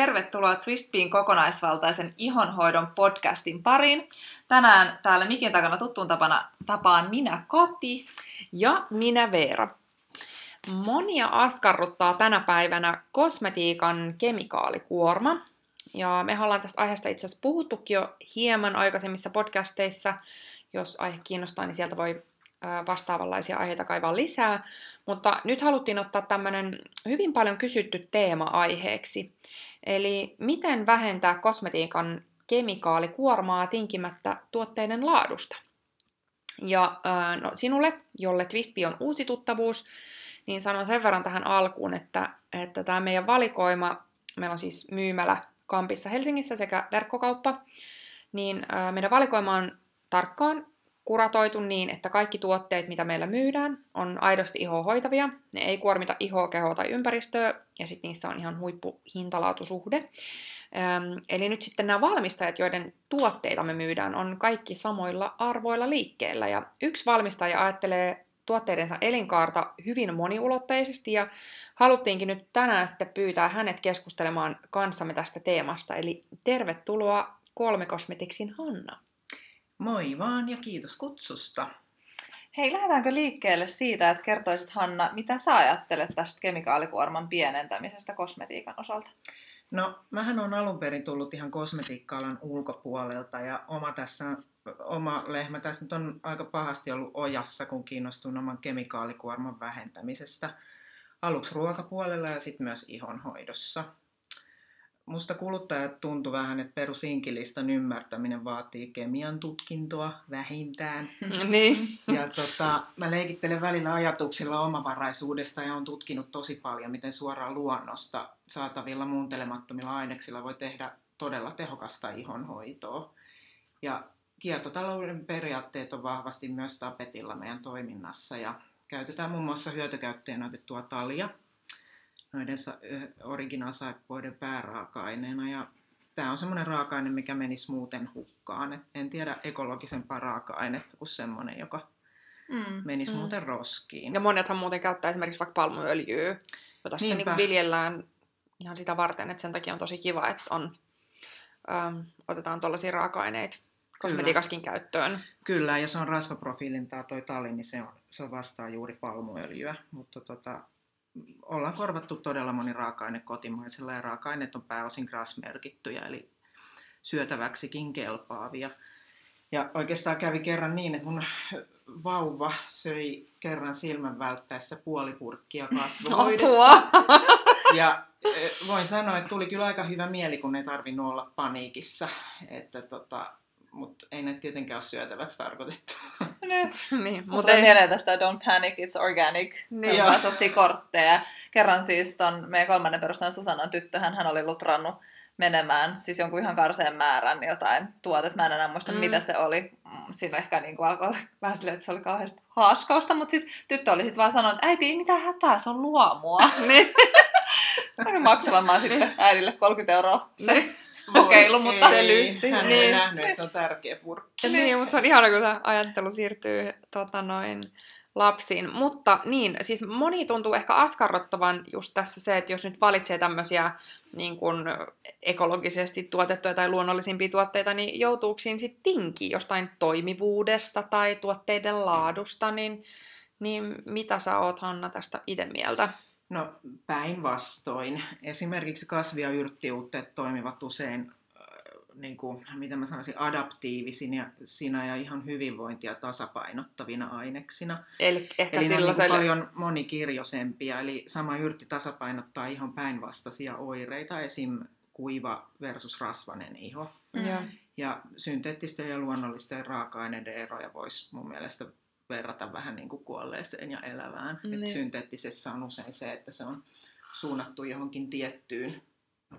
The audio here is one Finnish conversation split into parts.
tervetuloa Twistpiin kokonaisvaltaisen ihonhoidon podcastin pariin. Tänään täällä mikin takana tuttuun tapana tapaan minä Kati ja minä Veera. Monia askarruttaa tänä päivänä kosmetiikan kemikaalikuorma. Ja me ollaan tästä aiheesta itse asiassa puhuttukin jo hieman aikaisemmissa podcasteissa. Jos aihe kiinnostaa, niin sieltä voi vastaavanlaisia aiheita kaivaa lisää, mutta nyt haluttiin ottaa tämmöinen hyvin paljon kysytty teema aiheeksi. Eli miten vähentää kosmetiikan kemikaalikuormaa tinkimättä tuotteiden laadusta. Ja no, sinulle, jolle Twistpi on uusi tuttavuus, niin sanon sen verran tähän alkuun, että, että tämä meidän valikoima, meillä on siis myymälä Kampissa Helsingissä sekä verkkokauppa, niin meidän valikoima on tarkkaan kuratoitu niin, että kaikki tuotteet, mitä meillä myydään, on aidosti ihoa hoitavia. Ne ei kuormita ihoa, kehoa tai ympäristöä, ja sitten niissä on ihan huippu hintalaatusuhde. Eli nyt sitten nämä valmistajat, joiden tuotteita me myydään, on kaikki samoilla arvoilla liikkeellä. Ja yksi valmistaja ajattelee tuotteidensa elinkaarta hyvin moniulotteisesti ja haluttiinkin nyt tänään sitten pyytää hänet keskustelemaan kanssamme tästä teemasta. Eli tervetuloa Kolme Kosmetiksin Hanna. Moi vaan ja kiitos kutsusta. Hei, lähdetäänkö liikkeelle siitä, että kertoisit Hanna, mitä sä ajattelet tästä kemikaalikuorman pienentämisestä kosmetiikan osalta? No, mähän on alun perin tullut ihan kosmetiikka-alan ulkopuolelta ja oma, tässä, oma lehmä tässä nyt on aika pahasti ollut ojassa, kun kiinnostun oman kemikaalikuorman vähentämisestä. Aluksi ruokapuolella ja sitten myös ihonhoidossa musta kuluttajat tuntuu vähän, että perusinkilistan ymmärtäminen vaatii kemian tutkintoa vähintään. niin. Ja tota, mä leikittelen välillä ajatuksilla omavaraisuudesta ja on tutkinut tosi paljon, miten suoraan luonnosta saatavilla muuntelemattomilla aineksilla voi tehdä todella tehokasta ihonhoitoa. Ja kiertotalouden periaatteet on vahvasti myös tapetilla meidän toiminnassa ja käytetään muun muassa hyötykäyttöön otettua talia – noiden originaasaippuiden pääraaka-aineena. Ja tämä on semmoinen raaka-aine, mikä menisi muuten hukkaan. Et en tiedä ekologisempaa raaka-ainetta kuin semmoinen, joka mm, menisi mm. muuten roskiin. Ja monethan muuten käyttää esimerkiksi vaikka palmuöljyä, jota sitten niin viljellään ihan sitä varten, että sen takia on tosi kiva, että on, äm, otetaan tuollaisia raaka-aineita kosmetiikaskin käyttöön. Kyllä, ja se on rasvaprofiilin toi tali, niin se, on, se vastaa juuri palmuöljyä, mutta tota, ollaan korvattu todella moni raaka-aine kotimaisella ja raaka-aineet on pääosin GRAS-merkittyjä, eli syötäväksikin kelpaavia. Ja oikeastaan kävi kerran niin, että mun vauva söi kerran silmän välttäessä puolipurkkia kasvohoidetta. Ja e, voin sanoa, että tuli kyllä aika hyvä mieli, kun ei tarvinnut olla paniikissa. Että tota, mutta ei ne tietenkään ole syötäväksi tarkoitettu. niin, mutta ei mieleen tästä Don't Panic, It's Organic. Niin. Sellaisia kortteja. Kerran siis ton meidän kolmannen perustajan Susannan tyttöhän, hän oli lutrannut menemään siis jonkun ihan karseen määrän jotain tuotet. Mä en enää muista, mm. mitä se oli. Mm, siinä ehkä niin kuin alkoi olla vähän silleen, että se oli kauheasti haaskausta, mutta siis tyttö oli sitten vaan sanonut, että äiti, mitä hätää, se on luomua. niin. Mä maksamaan sitten äidille 30 euroa. Se. Kokeilu, ei, mutta se lysti. Hän niin. ei nähnyt, että se on tärkeä purkki. Niin, niin mutta se on ihana, kun tämä ajattelu siirtyy tota noin, lapsiin. Mutta niin, siis moni tuntuu ehkä askarrottavan just tässä se, että jos nyt valitsee tämmöisiä niin kuin ekologisesti tuotettuja tai luonnollisimpia tuotteita, niin joutuuko siinä sitten tinki jostain toimivuudesta tai tuotteiden laadusta, niin, niin mitä sä oot Hanna tästä itse mieltä? No päinvastoin. Esimerkiksi kasvi- ja yrttiuutteet toimivat usein äh, niin kuin, mitä mä sanoisin, adaptiivisina ja ihan hyvinvointia tasapainottavina aineksina. Eli ehkä Eli ne on niin paljon monikirjoisempia, eli sama yrtti tasapainottaa ihan päinvastaisia oireita, esim. kuiva versus rasvanen iho. Mm. Ja synteettisten ja luonnollisten raaka-aineiden eroja voisi mun mielestä verrata vähän niin kuin kuolleeseen ja elävään. Niin. Et synteettisessä on usein se, että se on suunnattu johonkin tiettyyn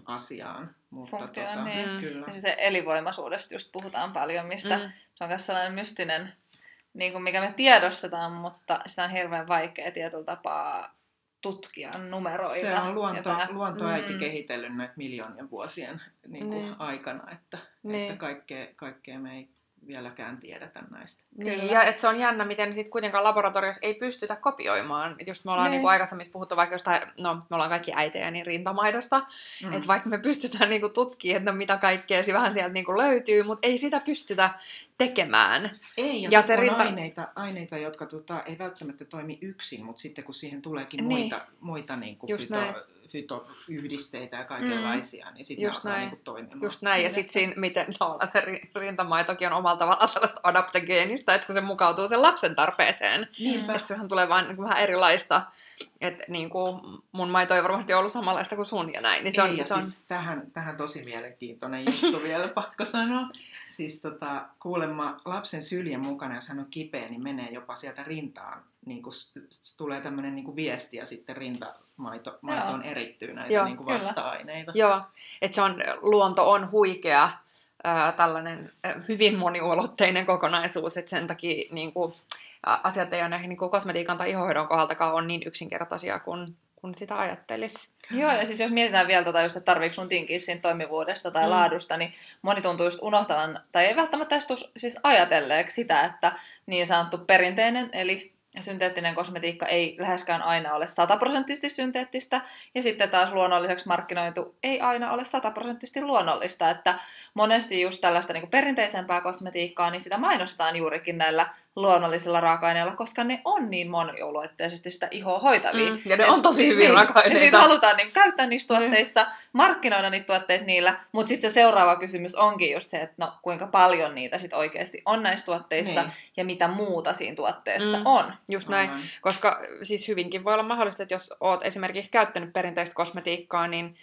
asiaan. Mutta Funktioon, tota, niin. kyllä. Ja se elinvoimaisuudesta just puhutaan paljon, mistä mm. se on myös sellainen mystinen, niin kuin mikä me tiedostetaan, mutta sitä on hirveän vaikea tietyllä tapaa tutkia numeroilla. Se on luonto, luontoäiti mm. kehitellyt näitä miljoonien vuosien niin kuin niin. aikana, että, niin. että kaikkea, kaikkea me ei vieläkään tiedetä näistä. Niin, ja että se on jännä, miten sit kuitenkaan laboratoriossa ei pystytä kopioimaan. Et just me ollaan niin. niin aikaisemmin puhuttu vaikka jostain, no me ollaan kaikki äitejä, niin rintamaidosta. Mm. Että vaikka me pystytään niinku tutkimaan, että no, mitä kaikkea vähän sieltä niinku löytyy, mutta ei sitä pystytä tekemään. Ei, ja, ja se on rinta... aineita, aineita, jotka tota, ei välttämättä toimi yksin, mutta sitten kun siihen tuleekin niin. muita, muita niinku fyto, fytoyhdisteitä ja kaikenlaisia, mm. niin sitten ne alkaa niinku toimimaan. Just näin, ja sitten siinä, miten se rintamaitokin on omalla tavallaan sellaista adaptogeenista, että kun se mukautuu sen lapsen tarpeeseen. Niinpä. Että sehän tulee vain niin vähän erilaista. Että niin kuin mun maito ei varmasti ollut samanlaista kuin sun ja näin. Niin se on, ja se on... Siis tähän, tähän tosi mielenkiintoinen juttu vielä, pakko sanoa. Siis tota, kuulemma lapsen syljen mukana, jos hän on kipeä, niin menee jopa sieltä rintaan. Niin kuin, tulee tämmöinen niin viesti ja sitten rintamaitoon erittyy näitä Joo, niin kuin vasta-aineita. Joo, että se on, luonto on huikea ää, tällainen hyvin moniulotteinen kokonaisuus, että sen takia niin kuin, asiat ei ole näihin niin kuin kosmetiikan tai ihohoidon kohdaltakaan on niin yksinkertaisia kuin, kun sitä ajattelisi. Joo, ja siis jos mietitään vielä tota just, että tarviiko sun tinkiä siinä toimivuudesta tai mm. laadusta, niin moni tuntuu just unohtavan, tai ei välttämättä edes siis ajatelleeksi sitä, että niin sanottu perinteinen, eli synteettinen kosmetiikka ei läheskään aina ole sataprosenttisesti synteettistä, ja sitten taas luonnolliseksi markkinoitu ei aina ole sataprosenttisesti luonnollista, että monesti just tällaista niin perinteisempää kosmetiikkaa, niin sitä mainostetaan juurikin näillä luonnollisilla raaka-aineilla, koska ne on niin moniuluetteisesti sitä ihoa hoitavia. Mm, ja ne et, on tosi hyvin niin, raaka-aineita. Niitä halutaan niin käyttää niissä tuotteissa, mm. markkinoida niitä tuotteita niillä, mutta sitten se seuraava kysymys onkin just se, että no kuinka paljon niitä sitten oikeasti on näissä tuotteissa niin. ja mitä muuta siinä tuotteessa mm. on. Just näin, mm. koska siis hyvinkin voi olla mahdollista, että jos oot esimerkiksi käyttänyt perinteistä kosmetiikkaa, niin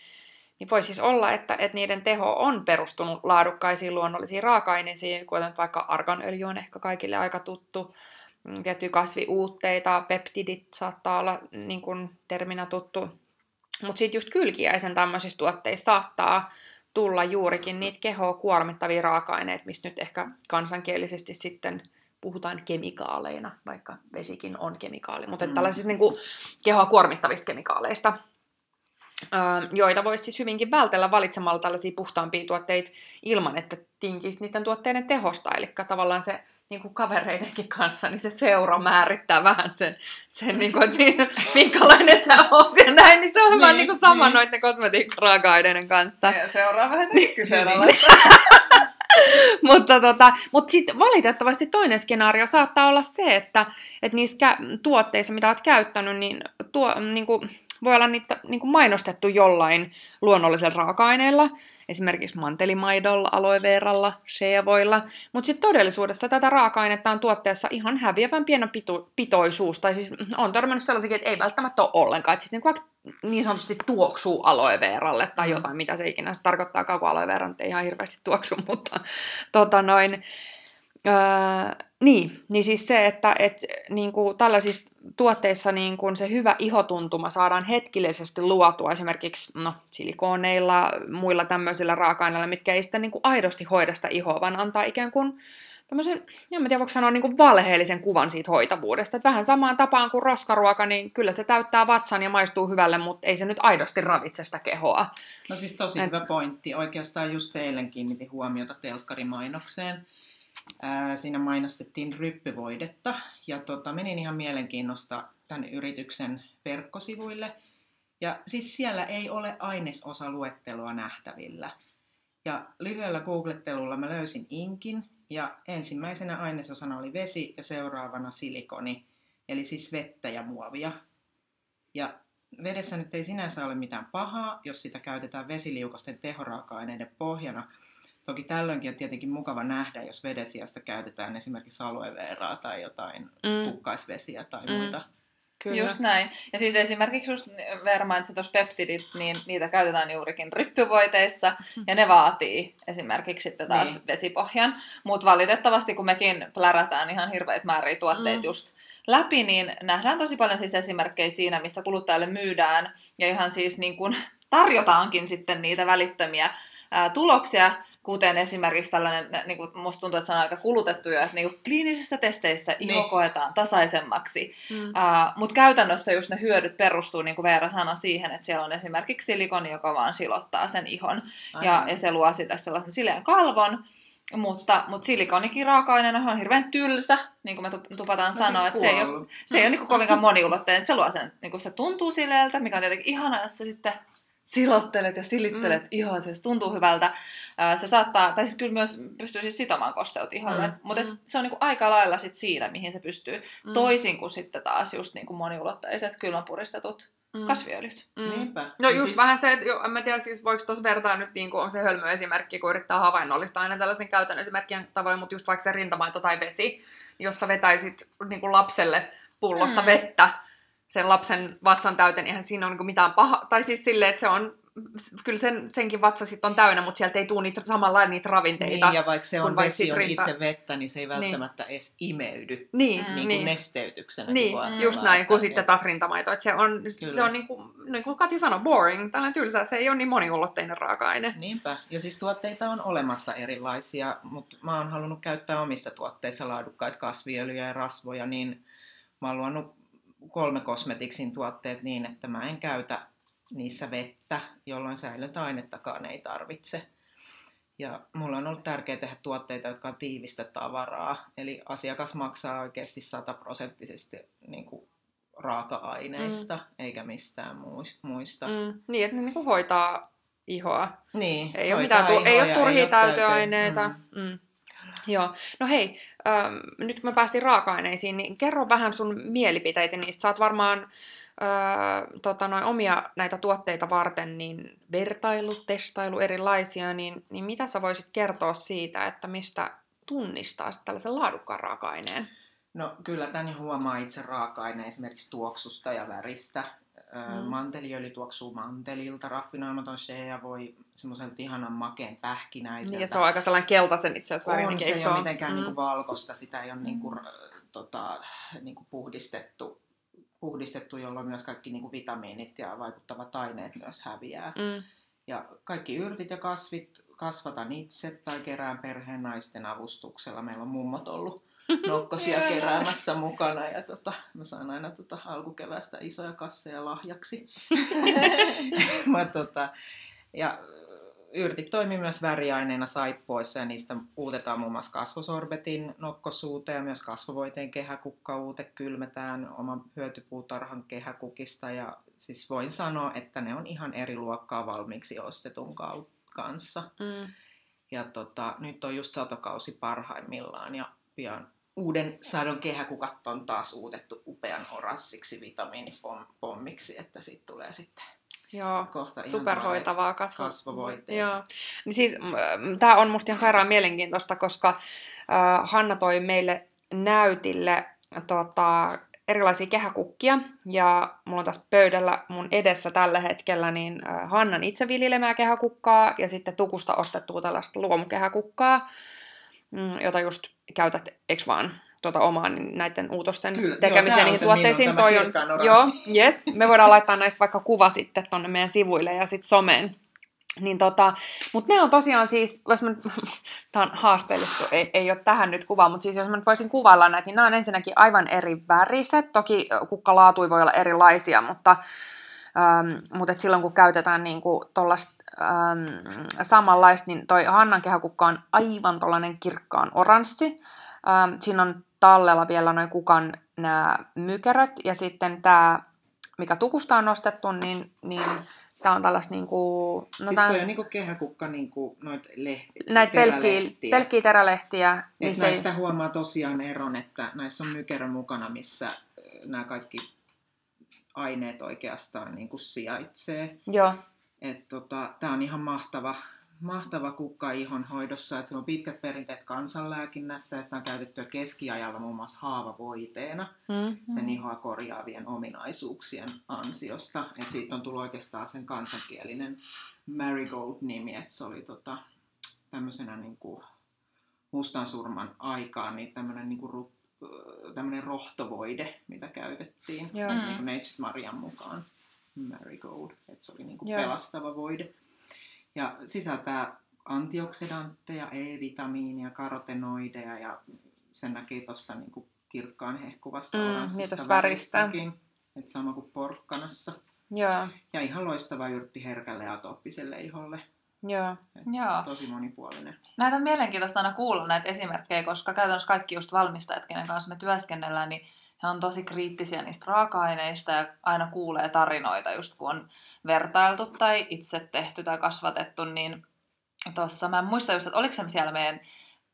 niin voi siis olla, että, että niiden teho on perustunut laadukkaisiin luonnollisiin raaka-aineisiin, kuten vaikka arganöljy on ehkä kaikille aika tuttu, mm, tiettyjä kasviuutteita, peptidit saattaa olla niin kuin terminä tuttu. Mutta sitten just kylkiäisen tämmöisissä tuotteissa saattaa tulla juurikin niitä kehoa kuormittavia raaka-aineita, mistä nyt ehkä kansankielisesti sitten puhutaan kemikaaleina, vaikka vesikin on kemikaali, mutta mm. tällaisista niin kuin, kehoa kuormittavista kemikaaleista joita voisi siis hyvinkin vältellä valitsemalla tällaisia puhtaampia tuotteita ilman, että tinkisi niiden tuotteiden tehosta. Eli tavallaan se niin kuin kavereidenkin kanssa, niin se seura määrittää vähän sen, sen niin kuin, että minkälainen sä oot ja näin, niin se on niin, vähän niin kuin sama niin. noiden kosmetiikkaraaka-aineiden kanssa. Ja seuraa vähän niin, kyseenalaista. mutta tota, mutta sitten valitettavasti toinen skenaario saattaa olla se, että, että niissä tuotteissa, mitä olet käyttänyt, niin, tuo, niin kuin, voi olla niitä niin kuin mainostettu jollain luonnollisella raaka-aineella, esimerkiksi mantelimaidolla, aloe veralla, sheavoilla, mutta sitten todellisuudessa tätä raaka-ainetta on tuotteessa ihan häviävän pieni pito- pitoisuus, tai siis on törmännyt sellaisikin, että ei välttämättä ole ollenkaan, että siis niin, niin sanotusti tuoksuu aloe veralle tai mm. jotain, mitä se ikinä se tarkoittaa, kun aloe vera ei ihan hirveästi tuoksu, mutta tota noin, Öö, niin, niin siis se, että et, niin kuin tällaisissa tuotteissa niin kuin se hyvä ihotuntuma saadaan hetkellisesti luotua esimerkiksi no, silikooneilla, muilla tämmöisillä raaka-aineilla, mitkä ei sitten niin kuin aidosti hoida sitä ihoa, vaan antaa ikään kuin tämmöisen, en tiedä voiko sanoa niin kuin valheellisen kuvan siitä hoitavuudesta. Että vähän samaan tapaan kuin roskaruoka, niin kyllä se täyttää vatsan ja maistuu hyvälle, mutta ei se nyt aidosti ravitse sitä kehoa. No siis tosi Et... hyvä pointti. Oikeastaan just eilen kiinnitin huomiota telkkarimainokseen Ää, siinä mainostettiin ryppyvoidetta ja tota, menin ihan mielenkiinnosta tämän yrityksen verkkosivuille. Ja siis siellä ei ole ainesosaluettelua nähtävillä. Ja lyhyellä googlettelulla mä löysin inkin ja ensimmäisenä ainesosana oli vesi ja seuraavana silikoni, eli siis vettä ja muovia. Ja vedessä nyt ei sinänsä ole mitään pahaa, jos sitä käytetään vesiliukosten tehoraaka-aineiden pohjana, Toki tällöinkin on tietenkin mukava nähdä, jos vedesiasta käytetään esimerkiksi aloe veraa tai jotain mm. kukkaisvesiä tai mm. muita. Kyllä. Just näin. Ja siis esimerkiksi just Veera mainitsi tuossa peptidit, niin niitä käytetään juurikin ryppyvoiteissa, ja ne vaatii esimerkiksi sitten taas niin. vesipohjan. Mutta valitettavasti, kun mekin plärätään ihan hirveitä määriä tuotteita mm. just läpi, niin nähdään tosi paljon siis esimerkkejä siinä, missä kuluttajalle myydään, ja ihan siis niin kuin tarjotaankin sitten niitä välittömiä ää, tuloksia, kuten esimerkiksi tällainen, niin kuin musta tuntuu, että se on aika kulutettu jo, että niin kuin kliinisissä testeissä iho niin. koetaan tasaisemmaksi. Mm. Uh, Mutta käytännössä just ne hyödyt perustuu, niin kuin Veera sanoi, siihen, että siellä on esimerkiksi silikoni, joka vaan silottaa sen ihon. Ja, ja se luo sille sellaisen sileän kalvon. mutta, mutta silikonikin raaka-aineena on hirveän tylsä, niin kuin me tupataan no sanoa, siis että se ei ole, se ei ole niin kuin kovinkaan moniulotteinen. Se luo sen, niin kuin se tuntuu sileeltä, mikä on tietenkin ihana, jos se sitten silottelet ja silittelet mm. ihoa, se tuntuu hyvältä. Se saattaa, tai siis kyllä myös pystyy siis sitomaan kosteut iholle, mm. mutta mm. se on niinku aika lailla sit siinä, mihin se pystyy. Mm. Toisin kuin sitten taas just niinku moniulotteiset kylmäpuristetut mm. kasviöljyt. Mm. Niinpä. No just siis... vähän se, että jo, en mä tiedä siis voiko tuossa vertaa nyt, niin kuin on se hölmö esimerkki, kun yrittää havainnollistaa aina tällaisen käytön esimerkkien tavoin, mutta just vaikka se rintamaito tai vesi, jossa vetäisit niin kuin lapselle pullosta mm. vettä, sen lapsen vatsan täyteen, eihän siinä ole niin mitään paha, tai siis silleen, että se on kyllä sen, senkin vatsa sitten on täynnä, mutta sieltä ei tule niitä, samalla niitä ravinteita. Niin, ja vaikka se on vesi on rinta... itse vettä, niin se ei niin. välttämättä niin. edes imeydy niin, niin, niin. nesteytyksenä. Niin, mm. just näin, kuin sitten taas rintamaito. Että se on, se on niin kuin, niin kuin Kati sanoi, boring, tällainen tylsä, se ei ole niin moniulotteinen raaka-aine. Niinpä, ja siis tuotteita on olemassa erilaisia, mutta mä oon halunnut käyttää omissa tuotteissa laadukkaita kasviöljyjä ja rasvoja, niin mä oon luonut kolme kosmetiksin tuotteet niin, että mä en käytä niissä vettä, jolloin säilöntäainettakaan ei tarvitse. Ja mulla on ollut tärkeää tehdä tuotteita, jotka on tiivistä tavaraa. Eli asiakas maksaa oikeasti sataprosenttisesti niin kuin raaka-aineista, mm. eikä mistään muista. Mm. Niin, että ne niin kuin hoitaa ihoa. Niin, ei ole, mitään, tu- ei ole turhia täyteaineita. Mm. Mm. Joo. No hei, ähm, nyt kun me päästiin raaka-aineisiin, niin kerro vähän sun mielipiteitä niistä. Oot varmaan öö, tota, noin omia näitä tuotteita varten niin vertailu, testailu erilaisia, niin, niin mitä sä voisit kertoa siitä, että mistä tunnistaa tällaisen laadukkaan raaka-aineen? No kyllä tämän huomaa itse raaka-aineen esimerkiksi tuoksusta ja väristä. Mm. Manteliöljy tuoksuu mantelilta, raffinoimaton shea voi semmoiselta ihanan makeen pähkinäiseltä. Niin, ja se on aika sellainen keltaisen itse asiassa värinen. On, se ei ole mitenkään mm. niinku valkoista, sitä ei ole niinku, tota, niinku puhdistettu puhdistettu, jolloin myös kaikki niin kuin vitamiinit ja vaikuttavat aineet myös häviää. Mm. Ja kaikki yrtit ja kasvit kasvatan itse tai kerään perheen naisten avustuksella. Meillä on mummot ollut nokkosia keräämässä mukana ja tota, mä saan aina tota alkukevästä isoja kasseja lahjaksi. mä, tota, ja yrtit toimii myös väriaineena saippuissa ja niistä uutetaan muun muassa kasvosorbetin nokkosuute ja myös kasvovoiteen kehäkukkauute kylmetään oman hyötypuutarhan kehäkukista ja siis voin sanoa, että ne on ihan eri luokkaa valmiiksi ostetun kanssa. Mm. Ja tota, nyt on just satokausi parhaimmillaan ja pian uuden sadon kehäkukat on taas uutettu upean orassiksi vitamiinipommiksi, että siitä tulee sitten Joo, kohta superhoitavaa kasvo... kasvovoiteita. Joo. Niin siis, tämä on musta ihan sairaan mielenkiintoista, koska äh, Hanna toi meille näytille tota, erilaisia kehäkukkia, ja mulla on tässä pöydällä mun edessä tällä hetkellä niin äh, Hannan itse viljelemää kehäkukkaa, ja sitten tukusta ostettua tällaista luomukehäkukkaa, mm, jota just käytät, eks vaan, tuota omaan niin näiden uutosten Kyllä, tekemiseen joo, niihin tuotteisiin. Toi on, joo, yes, me voidaan laittaa näistä vaikka kuva sitten tonne meidän sivuille ja sitten someen. Niin tota, mutta ne on tosiaan siis, jos mä tää on haasteellista, ei, ei ole tähän nyt kuva, mutta siis jos mä nyt voisin kuvailla näitä, niin nämä on ensinnäkin aivan eri väriset. Toki kukkalaatui voi olla erilaisia, mutta, ähm, mutta et silloin kun käytetään niinku tollasta ähm, samanlaista, niin toi Hannan kehäkukka on aivan tollainen kirkkaan oranssi. Ähm, siinä on tallella vielä noin kukan nämä mykeröt ja sitten tämä, mikä tukusta on nostettu, niin, niin tämä on tällaista niinku... No siis toi on niinku kehäkukka niinku noit le- Näitä pelkkiä, pelkkiä terälehtiä. niin se näistä ei... huomaa tosiaan eron, että näissä on mykerö mukana, missä nämä kaikki aineet oikeastaan niinku sijaitsee. Joo. Tota, tämä on ihan mahtava, mahtava kukka ihon hoidossa, että se on pitkät perinteet kansanlääkinnässä ja sitä on käytetty keskiajalla muun muassa haavavoiteena mm-hmm. sen ihoa korjaavien ominaisuuksien ansiosta. Että siitä on tullut oikeastaan sen kansankielinen marigold-nimi, että se oli tota, tämmöisenä niin kuin mustan surman aikaan niin tämmöinen niin kuin, tämmöinen rohtovoide, mitä käytettiin Joo. niin kuin Neitsyt Marian mukaan. Marigold, että se oli niin kuin pelastava voide ja sisältää antioksidantteja, E-vitamiinia, karotenoideja ja sen näkee tuosta niin kirkkaan hehkuvasta mm, oranssista väristäkin. Että sama kuin porkkanassa. Ja. Ja ihan loistava yrtti herkälle ja atooppiselle iholle. Joo. Joo. Tosi monipuolinen. Näitä on mielenkiintoista aina kuulla näitä esimerkkejä, koska käytännössä kaikki just valmistajat, kenen kanssa me työskennellään, niin he on tosi kriittisiä niistä raaka-aineista ja aina kuulee tarinoita, just kun on vertailtu tai itse tehty tai kasvatettu, niin tuossa mä en muista just, että oliko se siellä meidän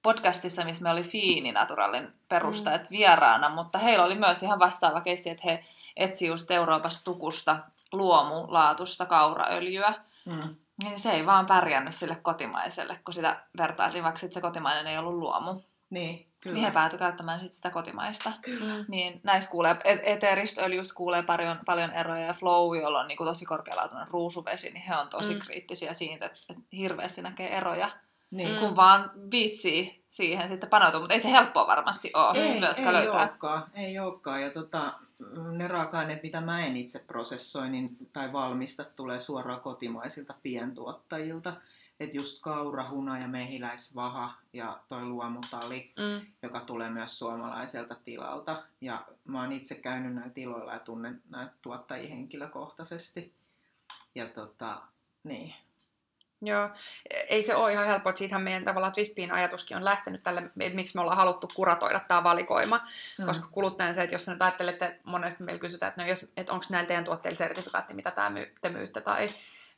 podcastissa, missä me oli Fiini Naturalin perustajat mm. vieraana, mutta heillä oli myös ihan vastaava keissi, että he etsi just Euroopasta tukusta luomulaatusta kauraöljyä. Mm. Niin se ei vaan pärjännyt sille kotimaiselle, kun sitä vertailtiin, vaikka se kotimainen ei ollut luomu. Niin, kyllä. Niin he päätyi käyttämään sit sitä kotimaista. Kyllä. Niin näistä kuulee, eteeristä öljystä kuulee paljon, paljon eroja, ja Flow, jolla on niin kuin tosi korkealaatuinen ruusuvesi, niin he on tosi mm. kriittisiä siitä, että, että hirveästi näkee eroja. Niin. Kun vaan viitsii siihen sitten paneutua, mutta ei se helppoa varmasti ole ei, myöskään ei löytää. Olekaan, ei olekaan, ja tota, ne raaka-aineet, mitä mä en itse prosessoi niin, tai valmista, tulee suoraan kotimaisilta pientuottajilta. Että just kaura, huna ja mehiläisvaha ja toi luomutali, mm. joka tulee myös suomalaiselta tilalta. Ja mä oon itse käynyt näillä tiloilla ja tunnen näitä tuottajia henkilökohtaisesti. Ja tota, niin, Joo, ei se ole ihan helppoa, että siitähän meidän tavallaan Twistbean ajatuskin on lähtenyt tälle, että miksi me ollaan haluttu kuratoida tämä valikoima, mm. koska kuluttajan se, että jos nyt ajattelette, monesti meillä kysytään, että, no jos, että onko näillä teidän tuotteilla sertifikaatti, mitä tämä myy, te myytte, tai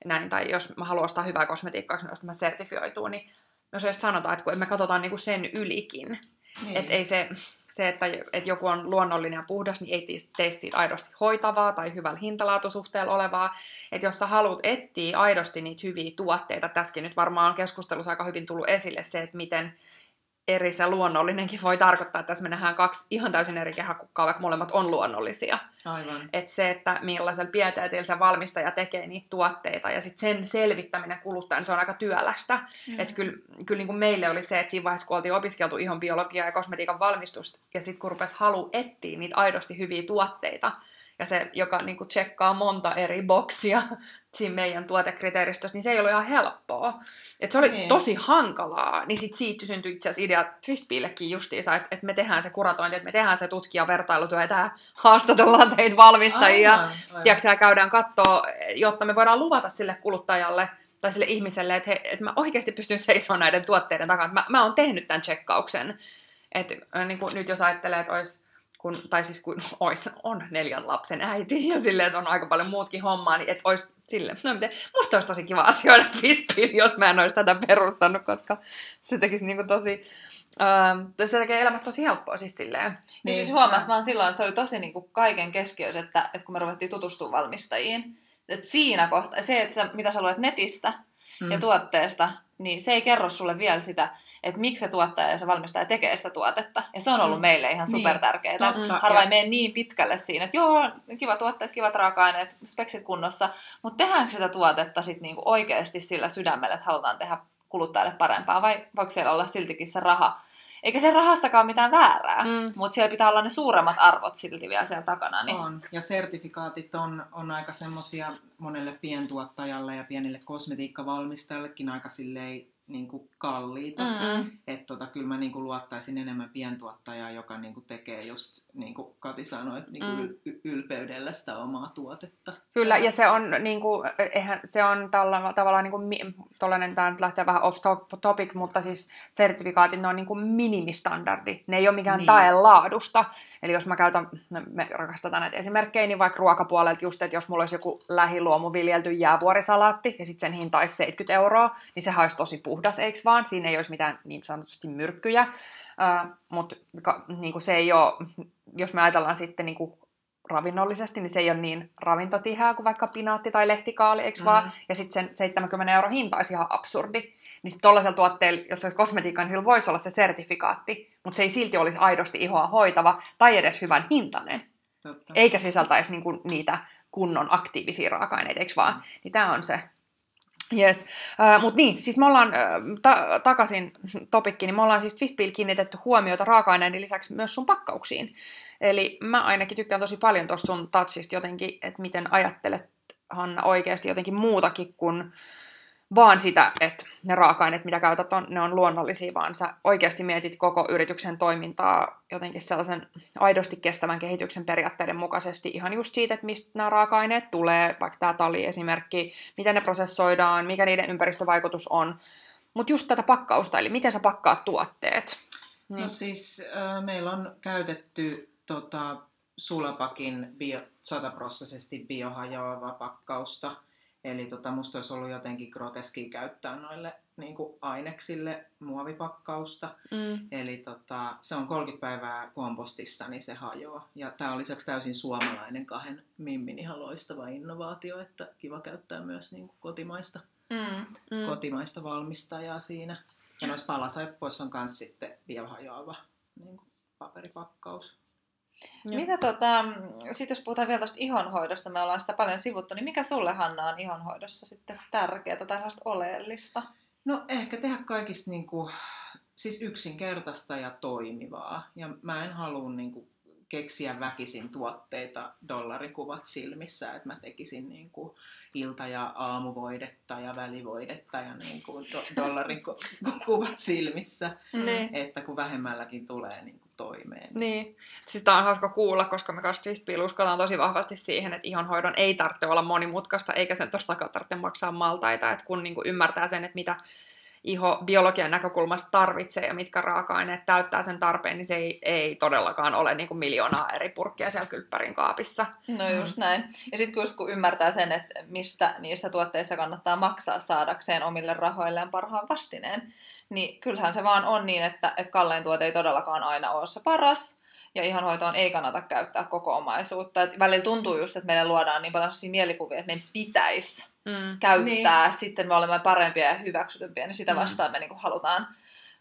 näin, tai jos mä haluan ostaa hyvää kosmetiikkaa, jos mä sertifioituu, niin jos sanotaan, että kun me katsotaan niinku sen ylikin, niin. että ei se, se, että, että joku on luonnollinen ja puhdas, niin ei tee siitä aidosti hoitavaa tai hyvällä hintalaatusuhteella olevaa. Että jos sä haluat etsiä aidosti niitä hyviä tuotteita, tässäkin nyt varmaan on keskustelussa aika hyvin tullut esille se, että miten eri se luonnollinenkin voi tarkoittaa, että tässä me nähdään kaksi ihan täysin eri kehäkukkaa, vaikka molemmat on luonnollisia. Aivan. Että se, että millaisella pieteetillä se valmistaja tekee niitä tuotteita ja sitten sen selvittäminen kuluttajan, se on aika työlästä. Mm. Että kyllä, kyllä niin kuin meille oli se, että siinä vaiheessa, kun oltiin opiskeltu ihon biologiaa ja kosmetiikan valmistusta, ja sitten kun rupesi halu etsiä niitä aidosti hyviä tuotteita, ja se, joka niin kuin tsekkaa monta eri boksia siinä meidän tuotekriteeristössä, niin se ei ollut ihan helppoa. Et se oli niin. tosi hankalaa, niin sit siitä syntyi itse asiassa idea Twistpillekin justiinsa, että, että me tehdään se kuratointi, että me tehdään se tutkijavertailutyö, ja tähän haastatellaan teitä valmistajia, aivan, käydään katsoa, jotta me voidaan luvata sille kuluttajalle, tai sille ihmiselle, että, he, että mä oikeasti pystyn seisomaan näiden tuotteiden takana, että mä, mä oon tehnyt tämän tsekkauksen. Että niin kuin nyt jos ajattelee, että olisi kun, tai siis kun ois, on neljän lapsen äiti ja silleen, että on aika paljon muutkin hommaa, niin että olisi sille, no miten, musta olisi tosi kiva asioida Fistbill, jos mä en olisi tätä perustanut, koska se tekisi niinku tosi, ähm, se tekee elämästä tosi helppoa siis silleen. Niin, siis huomasin vaan silloin, että se oli tosi niinku kaiken keskiössä, että, että kun me ruvettiin tutustumaan valmistajiin, että siinä kohtaa, se, että sä, mitä sä luet netistä mm. ja tuotteesta, niin se ei kerro sulle vielä sitä, että miksi se tuottaja ja se valmistaja tekee sitä tuotetta. Ja se on ollut mm. meille ihan super tärkeää. Niin, Harva ei mene niin pitkälle siinä, että joo, kiva tuotteet, kivat raaka-aineet, speksit kunnossa, mutta tehdäänkö sitä tuotetta sitten niinku oikeasti sillä sydämellä, että halutaan tehdä kuluttajalle parempaa, vai voiko siellä olla siltikin se raha? Eikä se rahassakaan ole mitään väärää, mm. mutta siellä pitää olla ne suuremmat arvot silti vielä siellä takana. Niin... On, ja sertifikaatit on, on aika semmoisia monelle pientuottajalle ja pienille kosmetiikkavalmistajallekin aika silleen niin kuin kalliita. Mm-hmm. Että tota, kyllä mä niin kuin luottaisin enemmän pientuottajaa, joka niin kuin tekee just, niin kuin Kati sanoi, niin kuin mm. ylpeydellä sitä omaa tuotetta. Kyllä, ja se on, niin kuin, eihän, se on tällä, tavallaan, niin kuin, tollainen, tämä nyt lähtee vähän off topic, mutta siis sertifikaatit, ne on niin kuin minimistandardi. Ne ei ole mikään niin. tae laadusta. Eli jos mä käytän, no, me rakastetaan näitä esimerkkejä, niin vaikka ruokapuolelta just, että jos mulla olisi joku lähiluomu viljelty jäävuorisalaatti, ja sitten sen hinta olisi 70 euroa, niin se olisi tosi puhdas puhdas, eikö vaan? Siinä ei olisi mitään niin sanotusti myrkkyjä, uh, mutta niin se ei ole, jos me ajatellaan sitten niin kuin ravinnollisesti, niin se ei ole niin ravintotihää kuin vaikka pinaatti tai lehtikaali, eikö mm. vaan? Ja sitten sen 70 euro hinta olisi ihan absurdi. Niin sitten tuollaisella tuotteella, jos olisi kosmetiikka, niin sillä voisi olla se sertifikaatti, mutta se ei silti olisi aidosti ihoa hoitava tai edes hyvän hintainen. Totta. Eikä sisältäisi niinku niitä kunnon aktiivisia raaka-aineita, eikö vaan? Mm. Niin tämä on se Yes. Uh, Mutta niin, siis me ollaan uh, ta- takaisin topikkiin, niin me ollaan siis Twistbill kiinnitetty huomiota raaka-aineiden lisäksi myös sun pakkauksiin. Eli mä ainakin tykkään tosi paljon tuosta sun touchista jotenkin, että miten ajattelet Hanna oikeasti jotenkin muutakin kuin vaan sitä, että ne raaka-aineet, mitä käytät, on, ne on luonnollisia, vaan sä oikeasti mietit koko yrityksen toimintaa jotenkin sellaisen aidosti kestävän kehityksen periaatteiden mukaisesti, ihan just siitä, että mistä nämä raaka-aineet tulee, vaikka tämä tali-esimerkki, miten ne prosessoidaan, mikä niiden ympäristövaikutus on, mutta just tätä pakkausta, eli miten sä pakkaat tuotteet. Niin. No siis äh, meillä on käytetty tota, Sulapakin bio, sataprosessisesti biohajoavaa pakkausta, Eli tota, musta olisi ollut jotenkin groteski käyttää noille niin kuin aineksille muovipakkausta. Mm. Eli tota, se on 30 päivää kompostissa, niin se hajoaa. Ja tämä on lisäksi täysin suomalainen kahden mimmin ihan loistava innovaatio, että kiva käyttää myös niin kuin kotimaista, mm. Mm. kotimaista valmistajaa siinä. Ja noissa palasaipoissa on myös sitten biohajoava niin kuin paperipakkaus. Joo. Mitä tota, sit jos puhutaan vielä tuosta ihonhoidosta, me ollaan sitä paljon sivuttu, niin mikä sulle Hanna on ihonhoidossa sitten tärkeää tai sellaista oleellista? No ehkä tehdä kaikista niin kuin, siis yksinkertaista ja toimivaa. Ja mä en halua niin kuin, keksiä väkisin tuotteita dollarikuvat silmissä, että mä tekisin niin kuin, ilta- ja aamuvoidetta ja välivoidetta ja niin kuin do- dollarikuvat silmissä, mm. että kun vähemmälläkin tulee niin toimeen. Niin. Siis tämä on hauska kuulla, koska me kanssa Twistpill uskotaan tosi vahvasti siihen, että ihonhoidon ei tarvitse olla monimutkaista, eikä sen todellakaan tarvitse maksaa maltaita, että kun niin kuin ymmärtää sen, että mitä iho biologian näkökulmasta tarvitsee ja mitkä raaka-aineet täyttää sen tarpeen, niin se ei, ei todellakaan ole niin kuin miljoonaa eri purkkia siellä kylppärin kaapissa. No just näin. Ja sitten just kun ymmärtää sen, että mistä niissä tuotteissa kannattaa maksaa saadakseen omille rahoilleen parhaan vastineen, niin kyllähän se vaan on niin, että, että kallein tuote ei todellakaan aina ole se paras, ja ihonhoitoon ei kannata käyttää koko omaisuutta. Et välillä tuntuu just, että meille luodaan niin paljon mielikuvia, että meidän pitäisi mm. käyttää, niin. sitten me olemme parempia ja hyväksytympiä, niin sitä mm. vastaan me niin kuin halutaan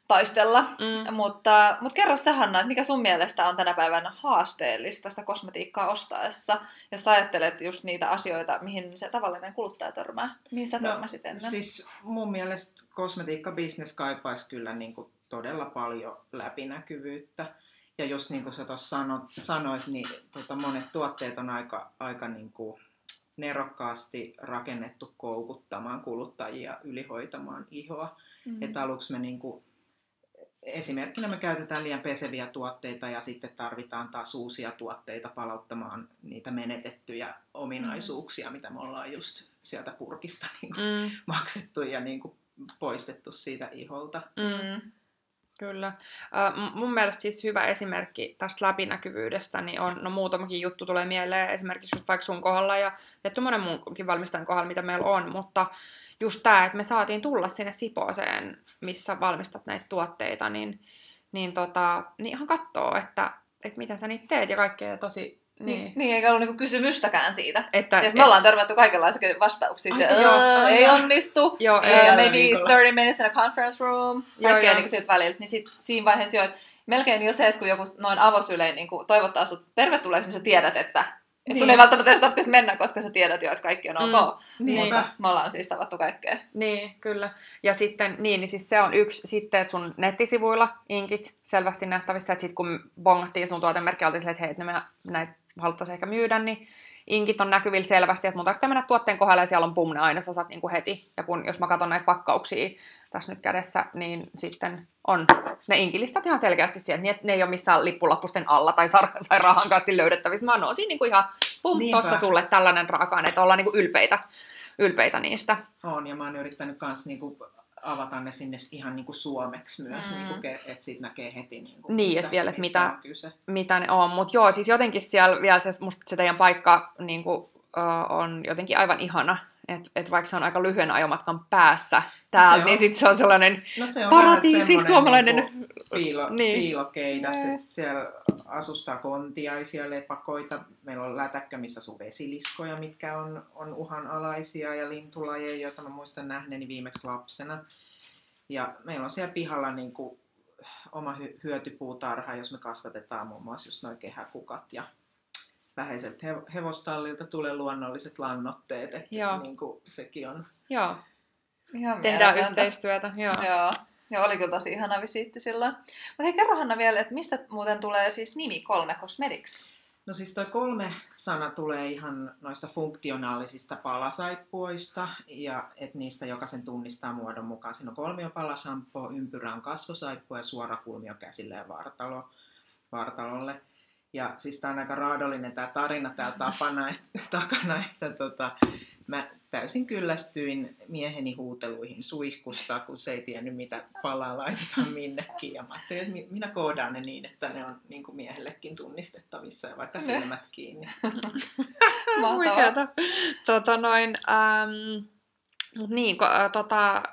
taistella. Mm. Mutta, mutta kerro sä Hanna, että mikä sun mielestä on tänä päivänä haasteellista sitä kosmetiikkaa ostaessa, jos ajattelet just niitä asioita, mihin se tavallinen kuluttaja törmää. Mihin sä no, törmäsit ennen? Siis mun mielestä kosmetiikka-business kaipaisi kyllä niin kuin todella paljon läpinäkyvyyttä. Ja jos niin kuin sä tuossa sanoit, sanoit, niin tota, monet tuotteet on aika, aika niin kuin nerokkaasti rakennettu koukuttamaan kuluttajia ylihoitamaan ihoa. Mm-hmm. Että aluksi me niin kuin, esimerkkinä me käytetään liian peseviä tuotteita ja sitten tarvitaan taas uusia tuotteita palauttamaan niitä menetettyjä ominaisuuksia, mm-hmm. mitä me ollaan just sieltä purkista niin kuin, mm. maksettu ja niin kuin, poistettu siitä iholta. Mm. Kyllä. Mun mielestä siis hyvä esimerkki tästä läpinäkyvyydestä niin on, no muutamakin juttu tulee mieleen, esimerkiksi just vaikka sun kohdalla ja tietty monen muunkin valmistajan kohdalla, mitä meillä on, mutta just tämä, että me saatiin tulla sinne Sipooseen, missä valmistat näitä tuotteita, niin, niin, tota, niin ihan katsoo, että, että miten sä niitä teet ja kaikkea tosi niin. niin, niin eikä ollut niinku kysymystäkään siitä. Että, ja me et... ollaan törmätty kaikenlaisia vastauksia. Se, joo, ei onnistu. Joo, ei, maybe viikolla. 30 minutes in a conference room. Kaikkea niinku siltä välillä. Niin sit, siinä vaiheessa jo, että melkein jo se, että kun joku noin avosylein niin toivottaa sut tervetulleeksi, niin sä tiedät, että et niin. sun ei välttämättä edes tarvitsisi mennä, koska sä tiedät jo, että kaikki on mm. ok. Niin. Mutta me ollaan siis tavattu kaikkea. Niin, kyllä. Ja sitten, niin, niin siis se on yksi, sitten, että sun nettisivuilla inkit selvästi nähtävissä, että sitten kun bongattiin sun tuotemerkki, oltiin silleen, että hei, että me näitä haluttaisiin ehkä myydä, niin inkit on näkyvillä selvästi, että mun tarvitsee mennä tuotteen kohdalle ja siellä on pum, ne ainesosat niin kuin heti. Ja kun, jos mä katson näitä pakkauksia tässä nyt kädessä, niin sitten on ne inkilistat ihan selkeästi siellä, niin ne ei ole missään lippulappusten alla tai sairaanhankkaasti löydettävissä, vaan ne on siinä niin kuin ihan pum, tossa sulle tällainen raaka-aine, että ollaan niin kuin ylpeitä, ylpeitä niistä. On, ja mä oon yrittänyt kans niin kuin avata ne sinne ihan niin kuin suomeksi myös, mm. niin kuin, että siitä näkee heti niin kuin, Niin, että vielä, että mitä, mitä ne on. Mutta joo, siis jotenkin siellä vielä se, musta se teidän paikka niin kuin, uh, on jotenkin aivan ihana. Että et vaikka se on aika lyhyen ajomatkan päässä täältä, no niin sitten se on sellainen no se on paratiisi suomalainen. Niin piilo, niin. piilokeidas, että siellä asustaa kontiaisia, lepakoita. Meillä on lätäkkä, missä asuu vesiliskoja, mitkä on, on uhanalaisia ja lintulajeja, joita mä muistan nähneeni viimeksi lapsena. Ja meillä on siellä pihalla niin kuin oma hy- hyötypuutarha, jos me kasvatetaan muun muassa just noin kehäkukat ja läheiseltä he- hevostallilta tulee luonnolliset lannotteet, että Joo. Niin kuin sekin on. Joo. Ihan Tehdään yhteistyötä. Joo. Joo. Joo, oli kyllä tosi ihana visiitti sillä. Mutta hei, kerro Hanna vielä, että mistä muuten tulee siis nimi Kolme Cosmetics? No siis toi kolme sana tulee ihan noista funktionaalisista palasaippuista, ja että niistä jokaisen tunnistaa muodon mukaan. Siinä on kolmio palasampo, ympyrä on kasvosaippua ja suora kulmio käsille ja vartalo, vartalolle. Ja siis tämä on aika raadollinen tämä tarina täällä tapana, takana, että tota, mä täysin kyllästyin mieheni huuteluihin suihkusta, kun se ei tiennyt, mitä palaa laitetaan minnekin. Ja mä ajattelin, että minä koodaan ne niin, että ne on niin kuin miehellekin tunnistettavissa ja vaikka silmät kiinni. Mahtavaa. Tota noin, ähm, mut niin, ko, äh, tota,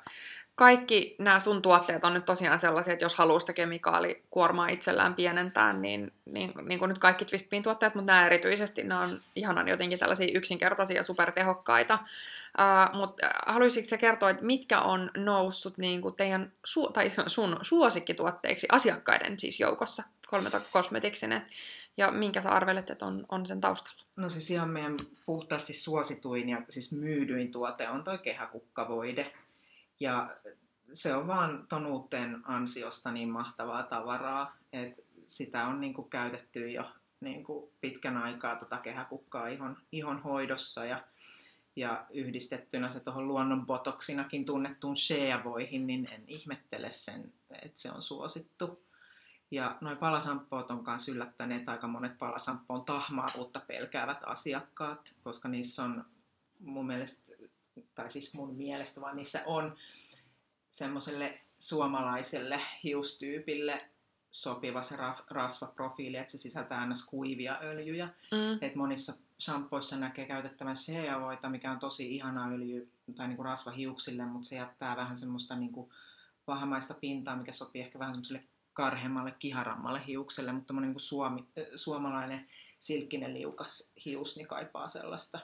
kaikki nämä sun tuotteet on nyt tosiaan sellaisia, että jos haluaa sitä kemikaalikuormaa itsellään pienentää, niin, niin, niin kuin nyt kaikki Twistbean tuotteet, mutta nämä erityisesti, nämä on ihanan jotenkin tällaisia yksinkertaisia ja supertehokkaita. Uh, mutta haluaisitko sä kertoa, että mitkä on noussut niin kuin teidän su- tai sun suosikkituotteiksi asiakkaiden siis joukossa kolmeta kosmetiksineen, ja minkä sä arvelet, että on, on sen taustalla? No siis ihan meidän puhtaasti suosituin ja siis myydyin tuote on toi kehäkukkavoide ja se on vaan tonuutteen ansiosta niin mahtavaa tavaraa, että sitä on niin kuin käytetty jo niin kuin pitkän aikaa tota kehäkukkaa ihon, ihon hoidossa ja, ja yhdistettynä se tuohon luonnon botoksinakin tunnettuun shea-voihin, niin en ihmettele sen, että se on suosittu. Ja noin palasamppoot on myös yllättäneet aika monet palasamppoon tahmaaruutta pelkäävät asiakkaat, koska niissä on mun mielestä tai siis mun mielestä, vaan niissä on semmoiselle suomalaiselle hiustyypille sopiva se rasvaprofiili, että se sisältää aina kuivia öljyjä. Mm. Et monissa shampoissa näkee käytettävän shea mikä on tosi ihana öljy tai niinku rasva hiuksille, mutta se jättää vähän semmoista niinku vahamaista pintaa, mikä sopii ehkä vähän semmoiselle karhemmalle, kiharammalle hiukselle, mutta niin kuin suomi, suomalainen silkkinen liukas hius niin kaipaa sellaista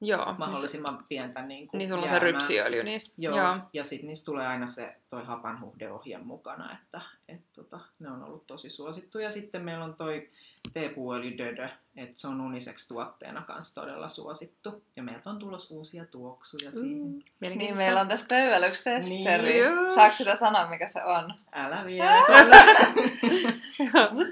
Joo. mahdollisimman pientä niin kuin Niin sulla on se rypsiöljy niissä. Joo, Joo. ja sitten niistä tulee aina se toi hapanhuhdeohje mukana, että et, tota, ne on ollut tosi suosittu. Ja sitten meillä on toi teepuöljy Dödö, että se on uniseksi tuotteena kanssa todella suosittu. Ja meiltä on tulossa uusia tuoksuja mm. siihen. Niin, meillä on tässä pöydällä yksi testeri. Niin. Saako sitä sanoa, mikä se on? Älä vielä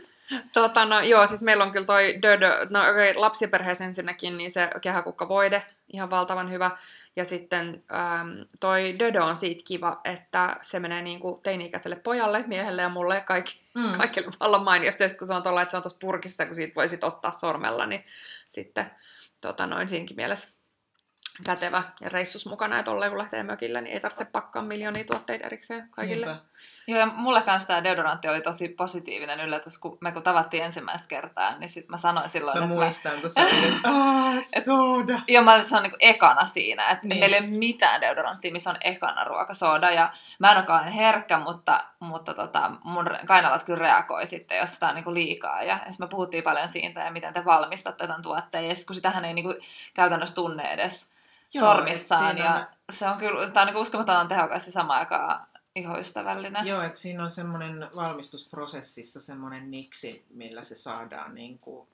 Tota, no, joo, siis meillä on kyllä toi Dödö, no okay, lapsiperheessä ensinnäkin, niin se kehäkukkavoide, ihan valtavan hyvä. Ja sitten ähm, toi Dödö on siitä kiva, että se menee niin kuin teini-ikäiselle pojalle, miehelle ja mulle kaikki, mm. kaikille vallan mainiosti. Ja sitten kun se on tuolla, että se on tuossa purkissa, kun siitä voi sit ottaa sormella, niin sitten tota, noin siinkin mielessä kätevä ja reissus mukana, että olleen kun lähtee mökillä, niin ei tarvitse pakkaa miljoonia tuotteita erikseen kaikille. Niinpä. Joo, ja mulle kanssa tämä deodorantti oli tosi positiivinen yllätys, kun me kun tavattiin ensimmäistä kertaa, niin sit mä sanoin silloin, mä että muistan, mä, kun sä olit, soda. Ja mä se on niin ekana siinä, että niin. meillä ei ole mitään deodoranttia, missä on ekana ruokasoda, ja mä en olekaan herkkä, mutta, mutta tota, mun kainalat kyllä reagoi sitten, jos sitä on niin liikaa, ja me puhuttiin paljon siitä, ja miten te valmistatte tämän tuotteen, ja sit, kun sitähän ei niin käytännössä tunne edes Joo, sormissaan. Ja on... se on kyllä, tämä on niin uskomaton tehokas ja samaan aikaan ihoystävällinen. Joo, että siinä on semmoinen valmistusprosessissa semmoinen niksi, millä se saadaan niin kuin,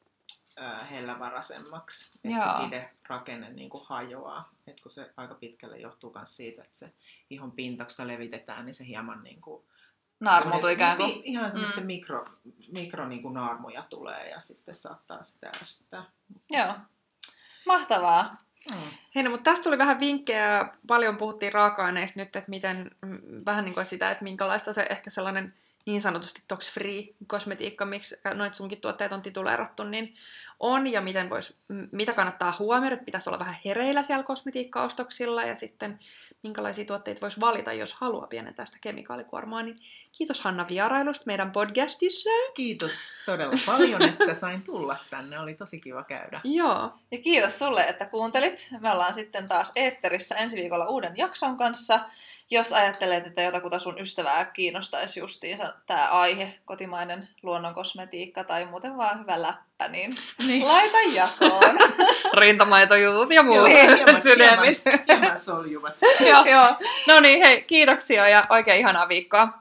äh, hellävaraisemmaksi. Että se pide rakenne niin kuin hajoaa. Et kun se aika pitkälle johtuu myös siitä, että se ihon pinta, kun sitä levitetään, niin se hieman niin kuin, Naarmuutu ikään kuin. Ihan semmoista mm. mikro, mikro niin kuin naarmuja tulee ja sitten saattaa sitä ärsyttää. Joo. Mahtavaa. Mm. Hei, no, mutta tästä tuli vähän vinkkejä. Paljon puhuttiin raaka-aineista nyt, että miten, vähän niin kuin sitä, että minkälaista se ehkä sellainen niin sanotusti tox-free kosmetiikka, miksi noit sunkin tuotteet on tituleerattu, niin on ja miten vois, mitä kannattaa huomioida, että pitäisi olla vähän hereillä siellä kosmetiikkaostoksilla ja sitten minkälaisia tuotteita voisi valita, jos haluaa pienentää sitä kemikaalikuormaa. Niin kiitos Hanna vierailusta meidän podcastissa. Kiitos todella paljon, että sain tulla tänne. Oli tosi kiva käydä. Joo. Ja kiitos sulle, että kuuntelit. Me ollaan sitten taas eetterissä ensi viikolla uuden jakson kanssa jos ajattelet, että jotakuta sun ystävää kiinnostaisi justiinsa tämä aihe, kotimainen luonnonkosmetiikka tai muuten vaan hyvä läppä, niin, niin. laita jakoon. Rintamaitojutut ja muut sydämit. Hieman, hieman soljuvat. Joo. Joo. No niin, hei, kiitoksia ja oikein ihanaa viikkoa.